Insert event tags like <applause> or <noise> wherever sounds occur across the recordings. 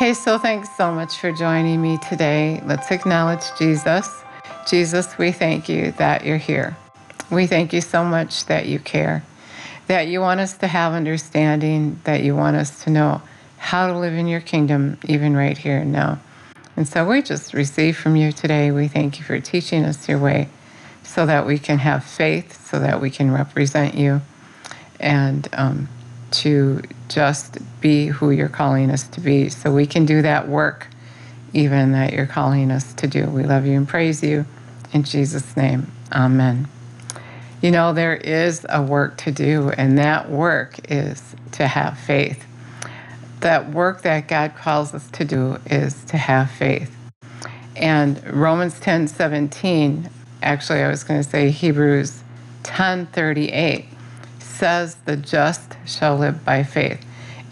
Hey, so thanks so much for joining me today. Let's acknowledge Jesus. Jesus, we thank you that you're here. We thank you so much that you care, that you want us to have understanding, that you want us to know how to live in your kingdom, even right here and now. And so we just receive from you today. We thank you for teaching us your way so that we can have faith, so that we can represent you, and um, to just be who you're calling us to be so we can do that work even that you're calling us to do. We love you and praise you. In Jesus' name, amen. You know, there is a work to do, and that work is to have faith. That work that God calls us to do is to have faith. And Romans 10 17, actually, I was going to say Hebrews 10 38 says the just shall live by faith.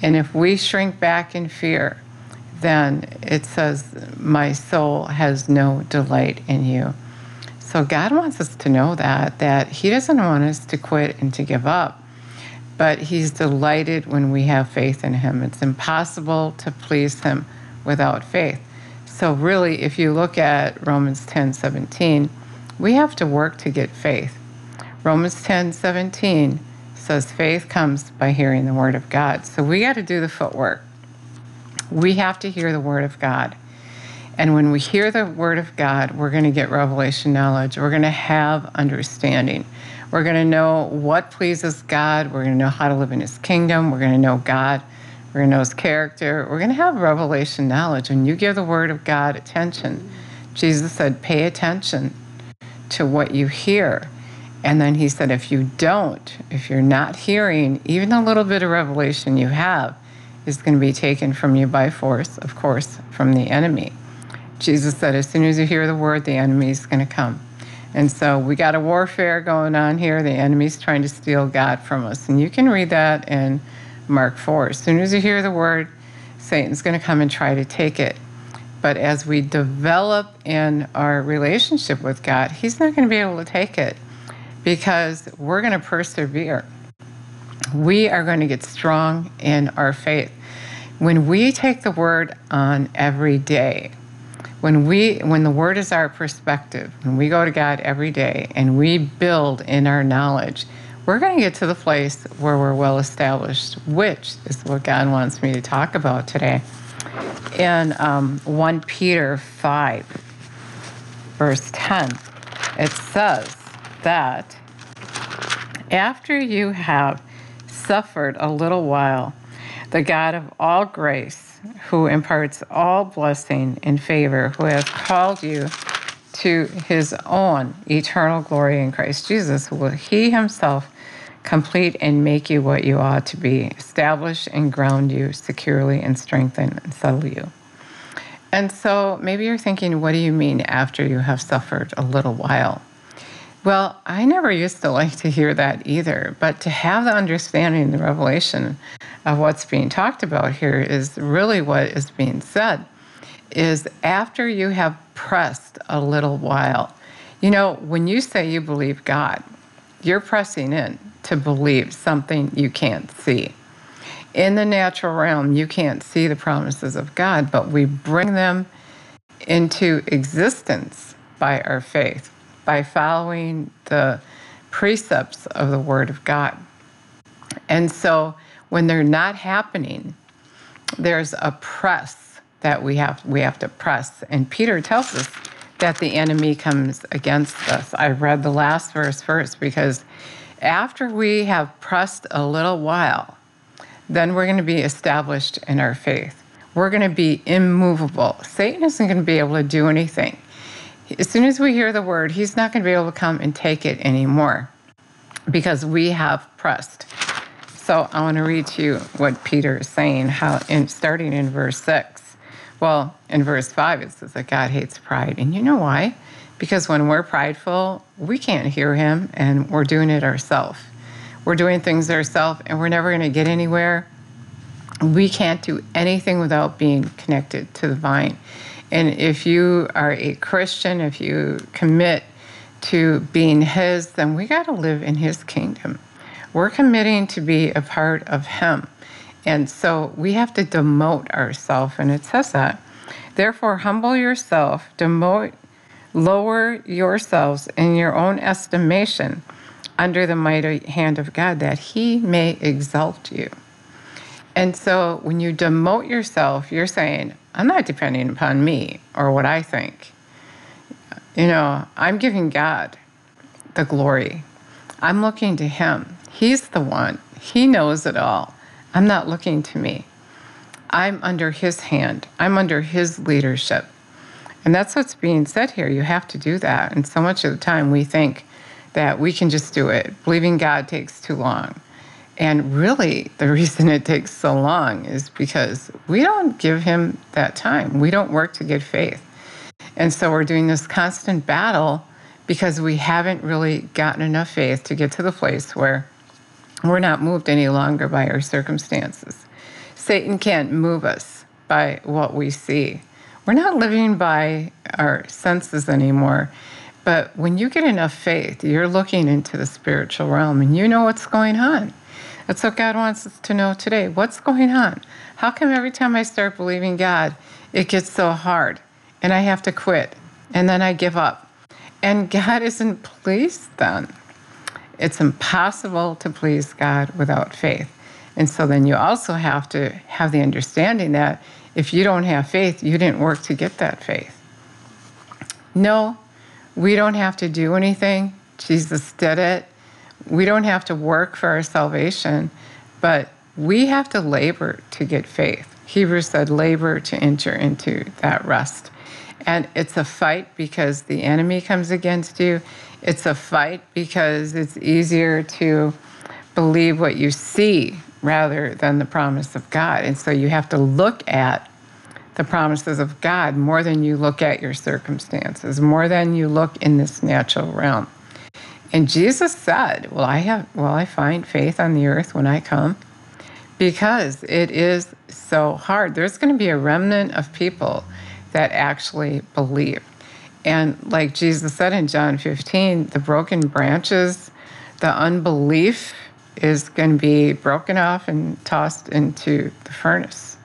And if we shrink back in fear, then it says, My soul has no delight in you. So God wants us to know that, that He doesn't want us to quit and to give up, but He's delighted when we have faith in Him. It's impossible to please Him without faith. So, really, if you look at Romans 10 17, we have to work to get faith. Romans 10 17 says faith comes by hearing the word of God. So we got to do the footwork. We have to hear the word of God. And when we hear the word of God, we're going to get revelation knowledge. We're going to have understanding. We're going to know what pleases God. We're going to know how to live in his kingdom. We're going to know God. We're going to know his character. We're going to have revelation knowledge. When you give the word of God attention, Jesus said, pay attention to what you hear and then he said, if you don't, if you're not hearing, even a little bit of revelation you have is going to be taken from you by force, of course, from the enemy. Jesus said, as soon as you hear the word, the enemy is going to come. And so we got a warfare going on here. The enemy's trying to steal God from us. And you can read that in Mark 4. As soon as you hear the word, Satan's going to come and try to take it. But as we develop in our relationship with God, he's not going to be able to take it because we're going to persevere. We are going to get strong in our faith. When we take the word on every day, when we when the word is our perspective, when we go to God every day and we build in our knowledge, we're going to get to the place where we're well established, which is what God wants me to talk about today. In um, 1 Peter 5, verse 10, it says, that after you have suffered a little while, the God of all grace, who imparts all blessing and favor, who has called you to his own eternal glory in Christ Jesus, will he himself complete and make you what you ought to be, establish and ground you securely and strengthen and settle you. And so maybe you're thinking, what do you mean after you have suffered a little while? Well, I never used to like to hear that either, but to have the understanding, the revelation of what's being talked about here is really what is being said is after you have pressed a little while. You know, when you say you believe God, you're pressing in to believe something you can't see. In the natural realm, you can't see the promises of God, but we bring them into existence by our faith by following the precepts of the Word of God. And so when they're not happening, there's a press that we have we have to press. And Peter tells us that the enemy comes against us. I read the last verse first because after we have pressed a little while, then we're going to be established in our faith. We're going to be immovable. Satan isn't going to be able to do anything as soon as we hear the word, he's not going to be able to come and take it anymore because we have pressed. So I want to read to you what Peter is saying, how in, starting in verse 6. Well, in verse 5, it says that God hates pride. And you know why? Because when we're prideful, we can't hear him and we're doing it ourselves. We're doing things ourselves and we're never going to get anywhere. We can't do anything without being connected to the vine. And if you are a Christian, if you commit to being His, then we got to live in His kingdom. We're committing to be a part of Him. And so we have to demote ourselves, and it says that. Therefore, humble yourself, demote, lower yourselves in your own estimation under the mighty hand of God, that He may exalt you. And so when you demote yourself, you're saying, I'm not depending upon me or what I think. You know, I'm giving God the glory. I'm looking to Him. He's the one, He knows it all. I'm not looking to me. I'm under His hand, I'm under His leadership. And that's what's being said here. You have to do that. And so much of the time we think that we can just do it. Believing God takes too long. And really, the reason it takes so long is because we don't give Him that time. We don't work to get faith. And so we're doing this constant battle because we haven't really gotten enough faith to get to the place where we're not moved any longer by our circumstances. Satan can't move us by what we see. We're not living by our senses anymore. But when you get enough faith, you're looking into the spiritual realm and you know what's going on. That's what God wants us to know today. What's going on? How come every time I start believing God, it gets so hard and I have to quit and then I give up? And God <laughs> isn't pleased then. It's impossible to please God without faith. And so then you also have to have the understanding that if you don't have faith, you didn't work to get that faith. No, we don't have to do anything. Jesus did it. We don't have to work for our salvation, but we have to labor to get faith. Hebrews said, labor to enter into that rest. And it's a fight because the enemy comes against you. It's a fight because it's easier to believe what you see rather than the promise of God. And so you have to look at the promises of God more than you look at your circumstances, more than you look in this natural realm. And Jesus said, Will I have will I find faith on the earth when I come? Because it is so hard. There's going to be a remnant of people that actually believe. And like Jesus said in John 15, the broken branches, the unbelief is going to be broken off and tossed into the furnace.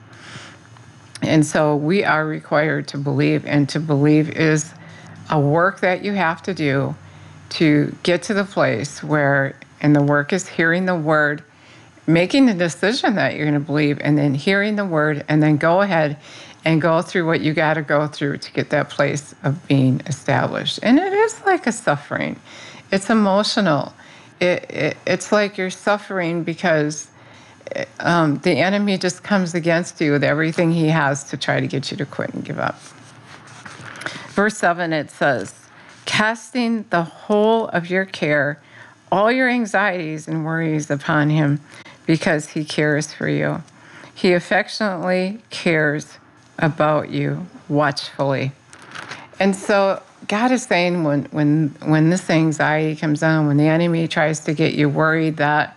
And so we are required to believe, and to believe is a work that you have to do to get to the place where, and the work is hearing the word, making the decision that you're going to believe, and then hearing the word, and then go ahead and go through what you got to go through to get that place of being established. And it is like a suffering, it's emotional. It, it, it's like you're suffering because um, the enemy just comes against you with everything he has to try to get you to quit and give up. Verse 7 it says, Casting the whole of your care, all your anxieties and worries upon him, because he cares for you. He affectionately cares about you watchfully. And so God is saying when when when this anxiety comes on, when the enemy tries to get you worried that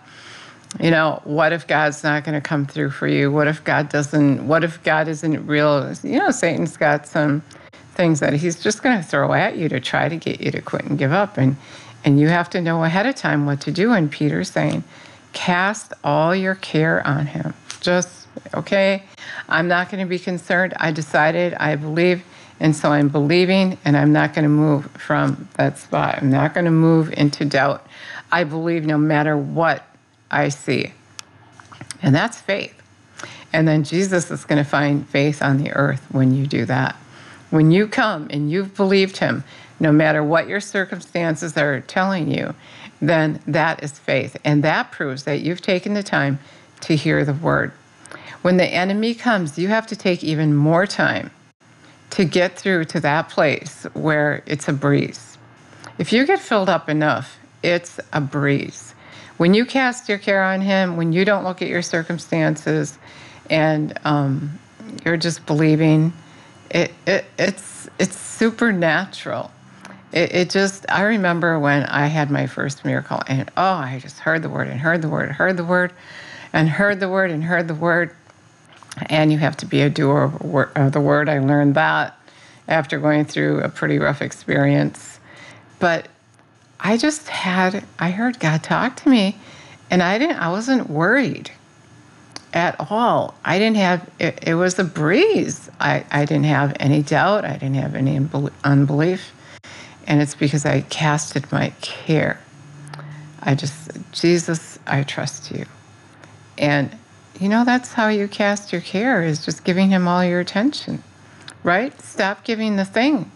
you know, what if God's not going to come through for you? What if God doesn't what if God isn't real? You know, Satan's got some things that he's just going to throw at you to try to get you to quit and give up and and you have to know ahead of time what to do and Peter's saying, cast all your care on him. Just okay, I'm not going to be concerned. I decided, I believe, and so I'm believing, and I'm not going to move from that spot. I'm not going to move into doubt. I believe no matter what I see. And that's faith. And then Jesus is going to find faith on the earth when you do that. When you come and you've believed him, no matter what your circumstances are telling you, then that is faith. And that proves that you've taken the time to hear the word. When the enemy comes, you have to take even more time to get through to that place where it's a breeze. If you get filled up enough, it's a breeze. When you cast your care on Him, when you don't look at your circumstances, and um, you're just believing, it, it, it's it's supernatural. It, it just I remember when I had my first miracle, and oh, I just heard the word and heard the word, heard the word, and heard the word and heard the word, and you have to be a doer of the word. I learned that after going through a pretty rough experience. But I just had, I heard God talk to me, and I didn't, I wasn't worried. At all. I didn't have, it, it was a breeze. I, I didn't have any doubt. I didn't have any unbelief. And it's because I casted my care. I just, Jesus, I trust you. And, you know, that's how you cast your care is just giving him all your attention, right? Stop giving the thing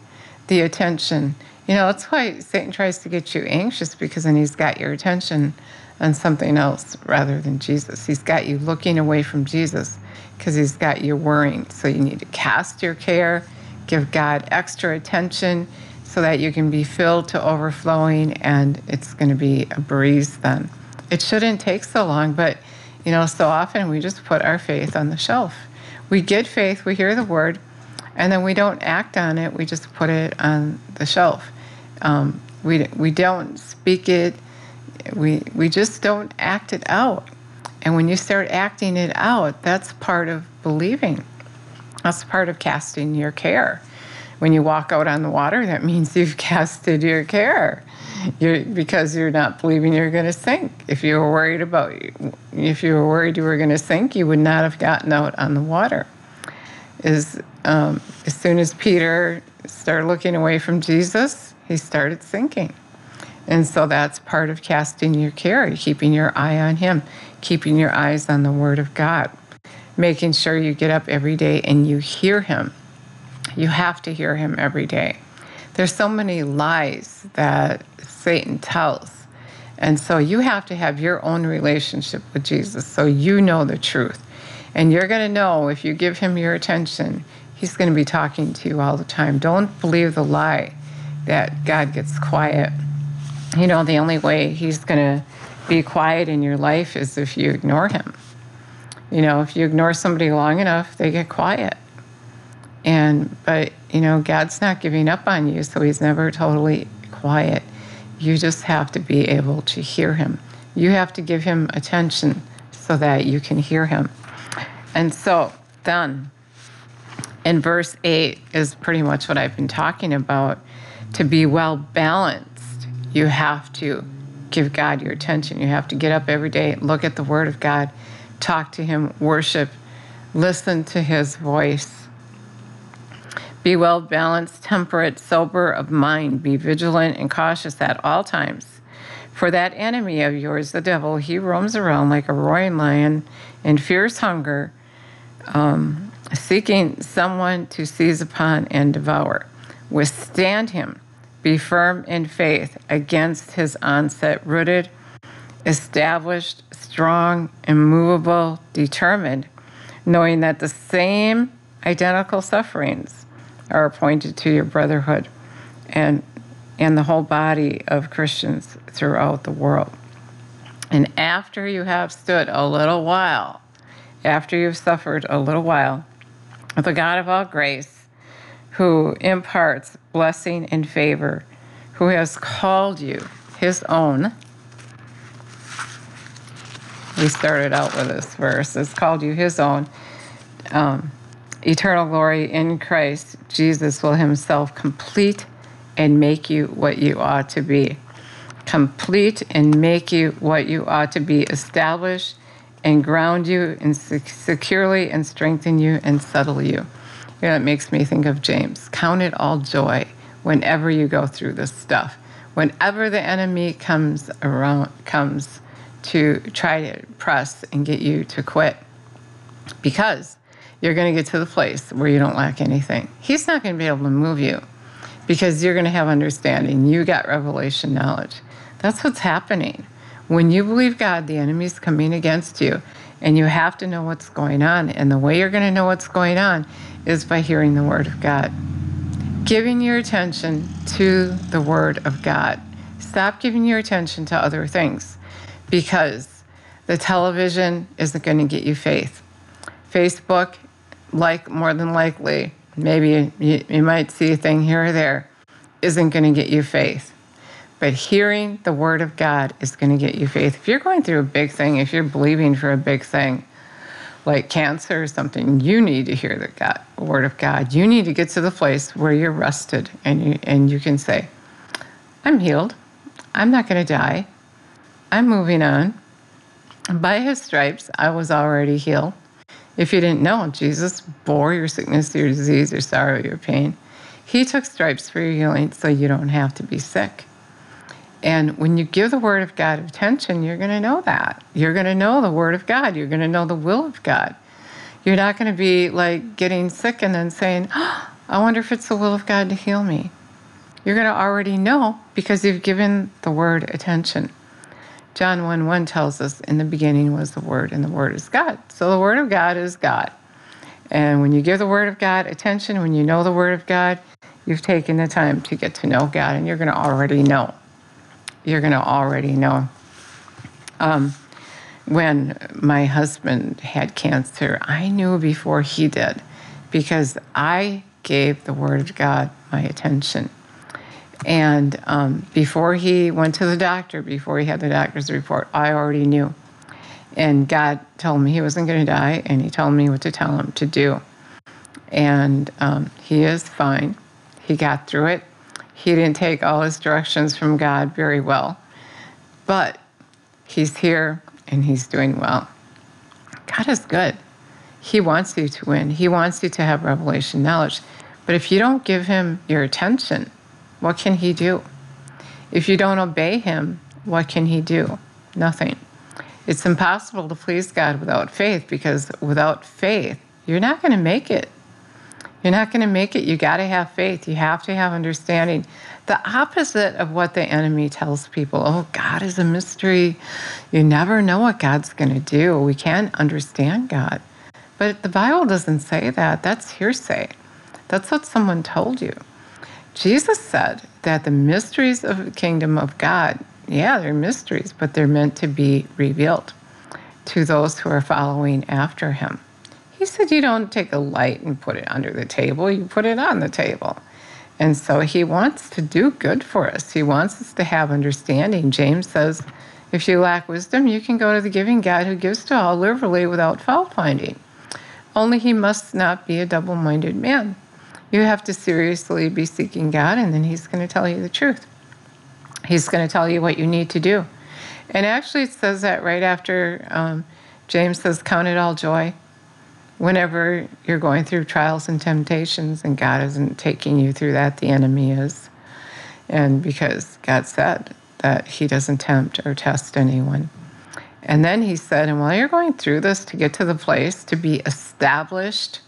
the attention. You know, that's why Satan tries to get you anxious because then he's got your attention on something else rather than Jesus. He's got you looking away from Jesus because he's got you worrying. So you need to cast your care, give God extra attention so that you can be filled to overflowing and it's going to be a breeze then. It shouldn't take so long, but you know, so often we just put our faith on the shelf. We get faith, we hear the word, and then we don't act on it, we just put it on the shelf. Um, we, we don't speak it we we just don't act it out. And when you start acting it out, that's part of believing. That's part of casting your care. When you walk out on the water, that means <laughs> you've casted your care. You're, because you're not believing you're going to sink. If you were worried about, if you were worried you were going to sink, you would not have gotten out on the water. Is um, as soon as Peter started looking away from Jesus, he started sinking. And so that's part of casting your care, keeping your eye on Him, keeping your eyes on the Word of God, making sure you get up every day and you hear Him. You have to hear Him every day. There's so many lies that Satan tells. And so you have to have your own relationship with Jesus so you know the truth. And you're going to know if you give him your attention, he's going to be talking to you all the time. Don't believe the lie that God gets quiet you know, the only way he's going to be quiet in your life is if you ignore him. You know, if you ignore somebody long enough, they get quiet. And, but, you know, God's not giving up on you, so he's never totally quiet. You just have to be able to hear him. You have to give him attention so that you can hear him. And so then, in verse 8 is pretty much what I've been talking about to be well balanced you have to give God your attention. You have to get up every day, look at the Word of God, talk to Him, worship, listen to His voice. Be well balanced, temperate, sober of mind. Be vigilant and cautious at all times. For that enemy of yours, the devil, he roams around like a roaring lion in fierce hunger, um, seeking someone to seize upon and devour. Withstand him be firm in faith against his onset, rooted, established, strong, immovable, determined, knowing that the same identical sufferings are appointed to your brotherhood and, and the whole body of Christians throughout the world. And after you have stood a little while, after you've suffered a little while, the God of all grace, who imparts blessing and favor, who has called you his own. We started out with this verse, has called you his own. Um, eternal glory in Christ, Jesus will himself complete and make you what you ought to be. Complete and make you what you ought to be. Establish and ground you and securely and strengthen you and settle you. It makes me think of James. Count it all joy whenever you go through this stuff. Whenever the enemy comes around, comes to try to press and get you to quit, because you're going to get to the place where you don't lack anything. He's not going to be able to move you because you're going to have understanding. You got revelation knowledge. That's what's happening. When you believe God, the enemy's coming against you, and you have to know what's going on. And the way you're going to know what's going on is by hearing the Word of God. Giving your attention to the Word of God. Stop giving your attention to other things because the television isn't going to get you faith. Facebook, like more than likely, maybe you, you might see a thing here or there, isn't going to get you faith. But hearing the Word of God is going to get you faith. If you're going through a big thing, if you're believing for a big thing, like cancer or something, you need to hear the God, word of God. You need to get to the place where you're rested and you, and you can say, I'm healed. I'm not going to die. I'm moving on. By his stripes, I was already healed. If you didn't know, Jesus bore your sickness, your disease, your sorrow, your pain. He took stripes for your healing so you don't have to be sick. And when you give the Word of God attention, you're going to know that. You're going to know the Word of God. You're going to know the will of God. You're not going to be like getting sick and then saying, oh, I wonder if it's the will of God to heal me. You're going to already know because you've given the Word attention. John 1 1 tells us, In the beginning was the Word, and the Word is God. So the Word of God is God. And when you give the Word of God attention, when you know the Word of God, you've taken the time to get to know God, and you're going to already know you're going to already know. Um, when my husband had cancer, I knew before he did because I gave the Word of God my attention. And um, before he went to the doctor, before he had the doctor's report, I already knew. And God told me he wasn't going to die, and He told me what to tell him to do. And um, he is fine. He got through it he didn't take all his directions from God very well. But he's here and he's doing well. God is good. He wants you to win, He wants you to have revelation knowledge. But if you don't give Him your attention, what can He do? If you don't obey Him, what can He do? Nothing. It's impossible to please God without faith because without faith, you're not going to make it. You're not going to make it. You got to have faith. You have to have understanding. The opposite of what the enemy tells people oh, God is a mystery. You never know what God's going to do. We can't understand God. But the Bible doesn't say that. That's hearsay. That's what someone told you. Jesus said that the mysteries of the kingdom of God, yeah, they're mysteries, but they're meant to be revealed to those who are following after him. He said, You don't take a light and put it under the table, you put it on the table. And so he wants to do good for us. He wants us to have understanding. James says, If you lack wisdom, you can go to the giving God who gives to all liberally without fault finding. Only he must not be a double minded man. You have to seriously be seeking God, and then he's going to tell you the truth. He's going to tell you what you need to do. And actually, it says that right after um, James says, Count it all joy whenever you're going through trials and temptations and God isn't taking you through that, the enemy is. And because God said that He doesn't tempt or test anyone. And then He said, and while you're going through this to get to the place to be established,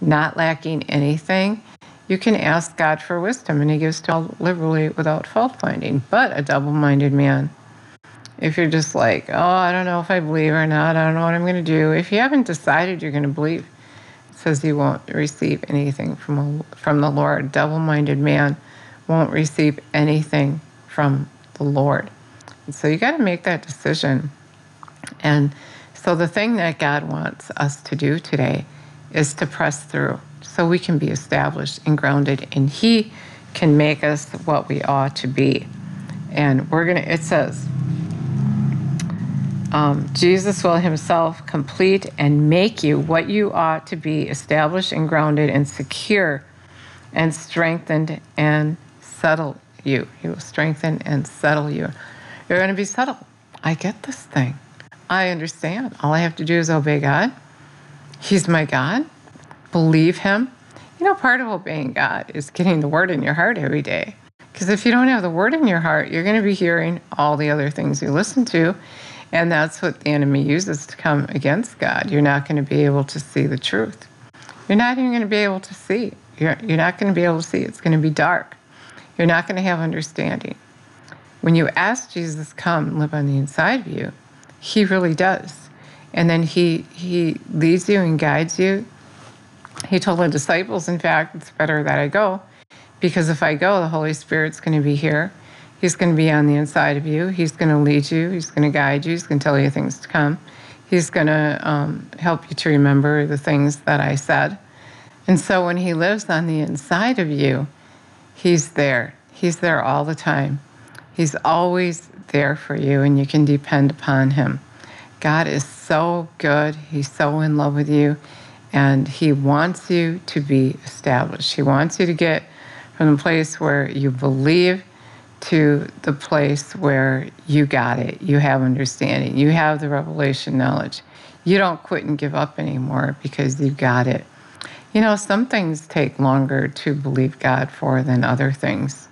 not lacking anything, you can ask God for wisdom, and He gives to all liberally without fault finding. But a double minded man if you're just like, oh, I don't know if I believe or not, I don't know what I'm going to do. If you haven't decided you're going to believe, it says you won't receive anything from from the Lord. Double-minded man won't receive anything from the Lord. And so you got to make that decision. And so the thing that God wants us to do today is to press through so we can be established and grounded and he can make us what we ought to be. And we're going to it says um, Jesus will himself complete and make you what you ought to be, established and grounded and secure and strengthened and settle you. He will strengthen and settle you. You're going to be settled. I get this thing. I understand. All I have to do is obey God. He's my God. Believe Him. You know, part of obeying God is getting the word in your heart every day. Because if you don't have the word in your heart, you're going to be hearing all the other things you listen to and that's what the enemy uses to come against God. You're not going to be able to see the truth. You're not even going to be able to see. You're, you're not going to be able to see. It's going to be dark. You're not going to have understanding. When you ask Jesus, come live on the inside of you, he really does. And then he, he leads you and guides you. He told the disciples, in fact, it's better that I go because if I go, the Holy Spirit's going to be here He's going to be on the inside of you. He's going to lead you. He's going to guide you. He's going to tell you things to come. He's going to um, help you to remember the things that I said. And so when He lives on the inside of you, He's there. He's there all the time. He's always there for you, and you can depend upon Him. God is so good. He's so in love with you, and He wants you to be established. He wants you to get from the place where you believe to the place where you got it, you have understanding, you have the revelation knowledge. You don't quit and give up anymore because you got it. You know, some things take longer to believe God for than other things.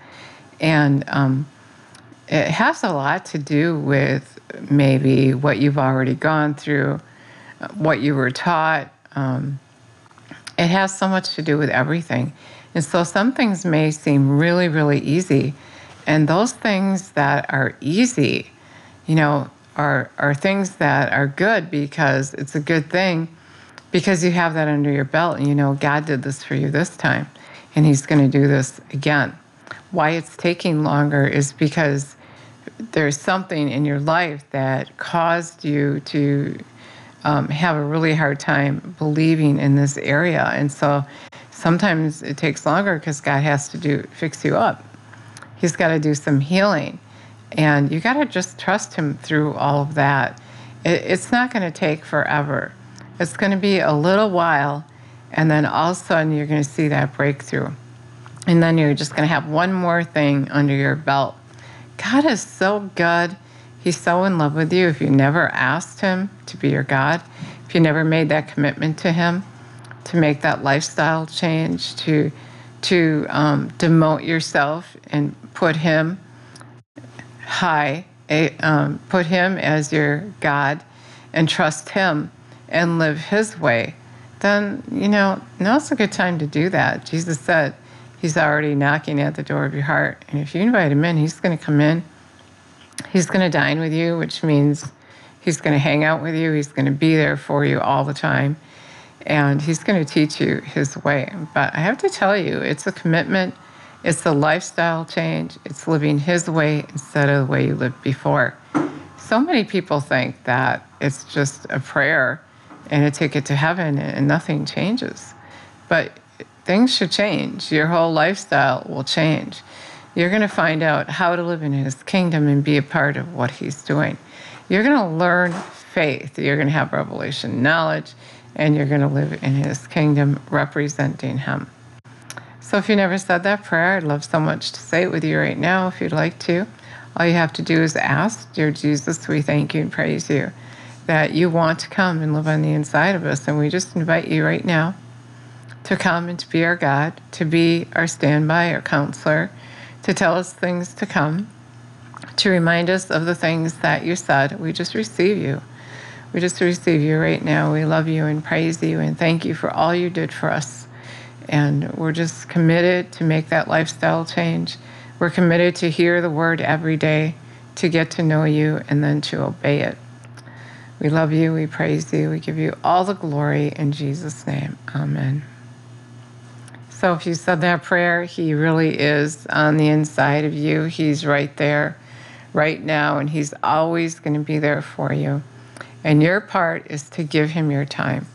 And um, it has a lot to do with maybe what you've already gone through, what you were taught. Um, it has so much to do with everything. And so some things may seem really, really easy. And those things that are easy, you know, are, are things that are good because it's a good thing because you have that under your belt and you know God did this for you this time and He's going to do this again. Why it's taking longer is because there's something in your life that caused you to um, have a really hard time believing in this area. And so sometimes it takes longer because God has to do fix you up. He's got to do some healing. And you got to just trust Him through all of that. It, it's not going to take forever. It's going to be a little while, and then all of a sudden you're going to see that breakthrough. And then you're just going to have one more thing under your belt. God is so good. He's so in love with you. If you never asked Him to be your God, if you never made that commitment to Him, to make that lifestyle change, to to um, demote yourself and put Him high, um, put Him as your God, and trust Him and live His way, then you know now's a good time to do that. Jesus said He's already knocking at the door of your heart, and if you invite Him in, He's going to come in. He's going to dine with you, which means He's going to hang out with you. He's going to be there for you all the time and he's going to teach you his way. But I have to tell you, it's a commitment, it's a lifestyle change, it's living his way instead of the way you lived before. So many people think that it's just a prayer and a ticket to heaven and nothing changes. But things should change. Your whole lifestyle will change. You're going to find out how to live in his kingdom and be a part of what he's doing. You're going to learn faith. You're going to have revelation knowledge and you're going to live in his kingdom representing him. So if you never said that prayer, I'd love so much to say it with you right now if you'd like to. All you have to do is ask, Dear Jesus, we thank you and praise you that you want to come and live on the inside of us. And we just invite you right now to come and to be our God, to be our standby, our counselor, to tell us things to come, to remind us of the things that you said. We just receive you. We just receive you right now. We love you and praise you and thank you for all you did for us. And we're just committed to make that lifestyle change. We're committed to hear the word every day, to get to know you, and then to obey it. We love you. We praise you. We give you all the glory in Jesus' name. Amen. So if you said that prayer, He really is on the inside of you. He's right there, right now, and He's always going to be there for you. And your part is to give him your time,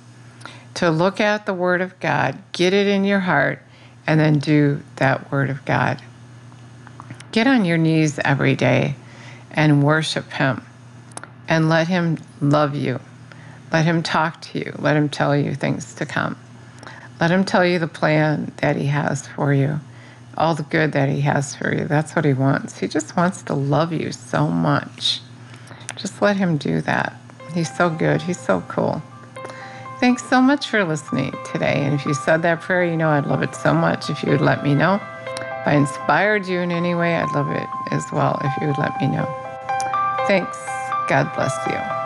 to look at the Word of God, get it in your heart, and then do that Word of God. Get on your knees every day and worship Him and let Him love you. Let Him talk to you. Let Him tell you things to come. Let Him tell you the plan that He has for you, all the good that He has for you. That's what He wants. He just wants to love you so much. Just let Him do that. He's so good. He's so cool. Thanks so much for listening today. And if you said that prayer, you know I'd love it so much if you would let me know. If I inspired you in any way, I'd love it as well if you would let me know. Thanks. God bless you.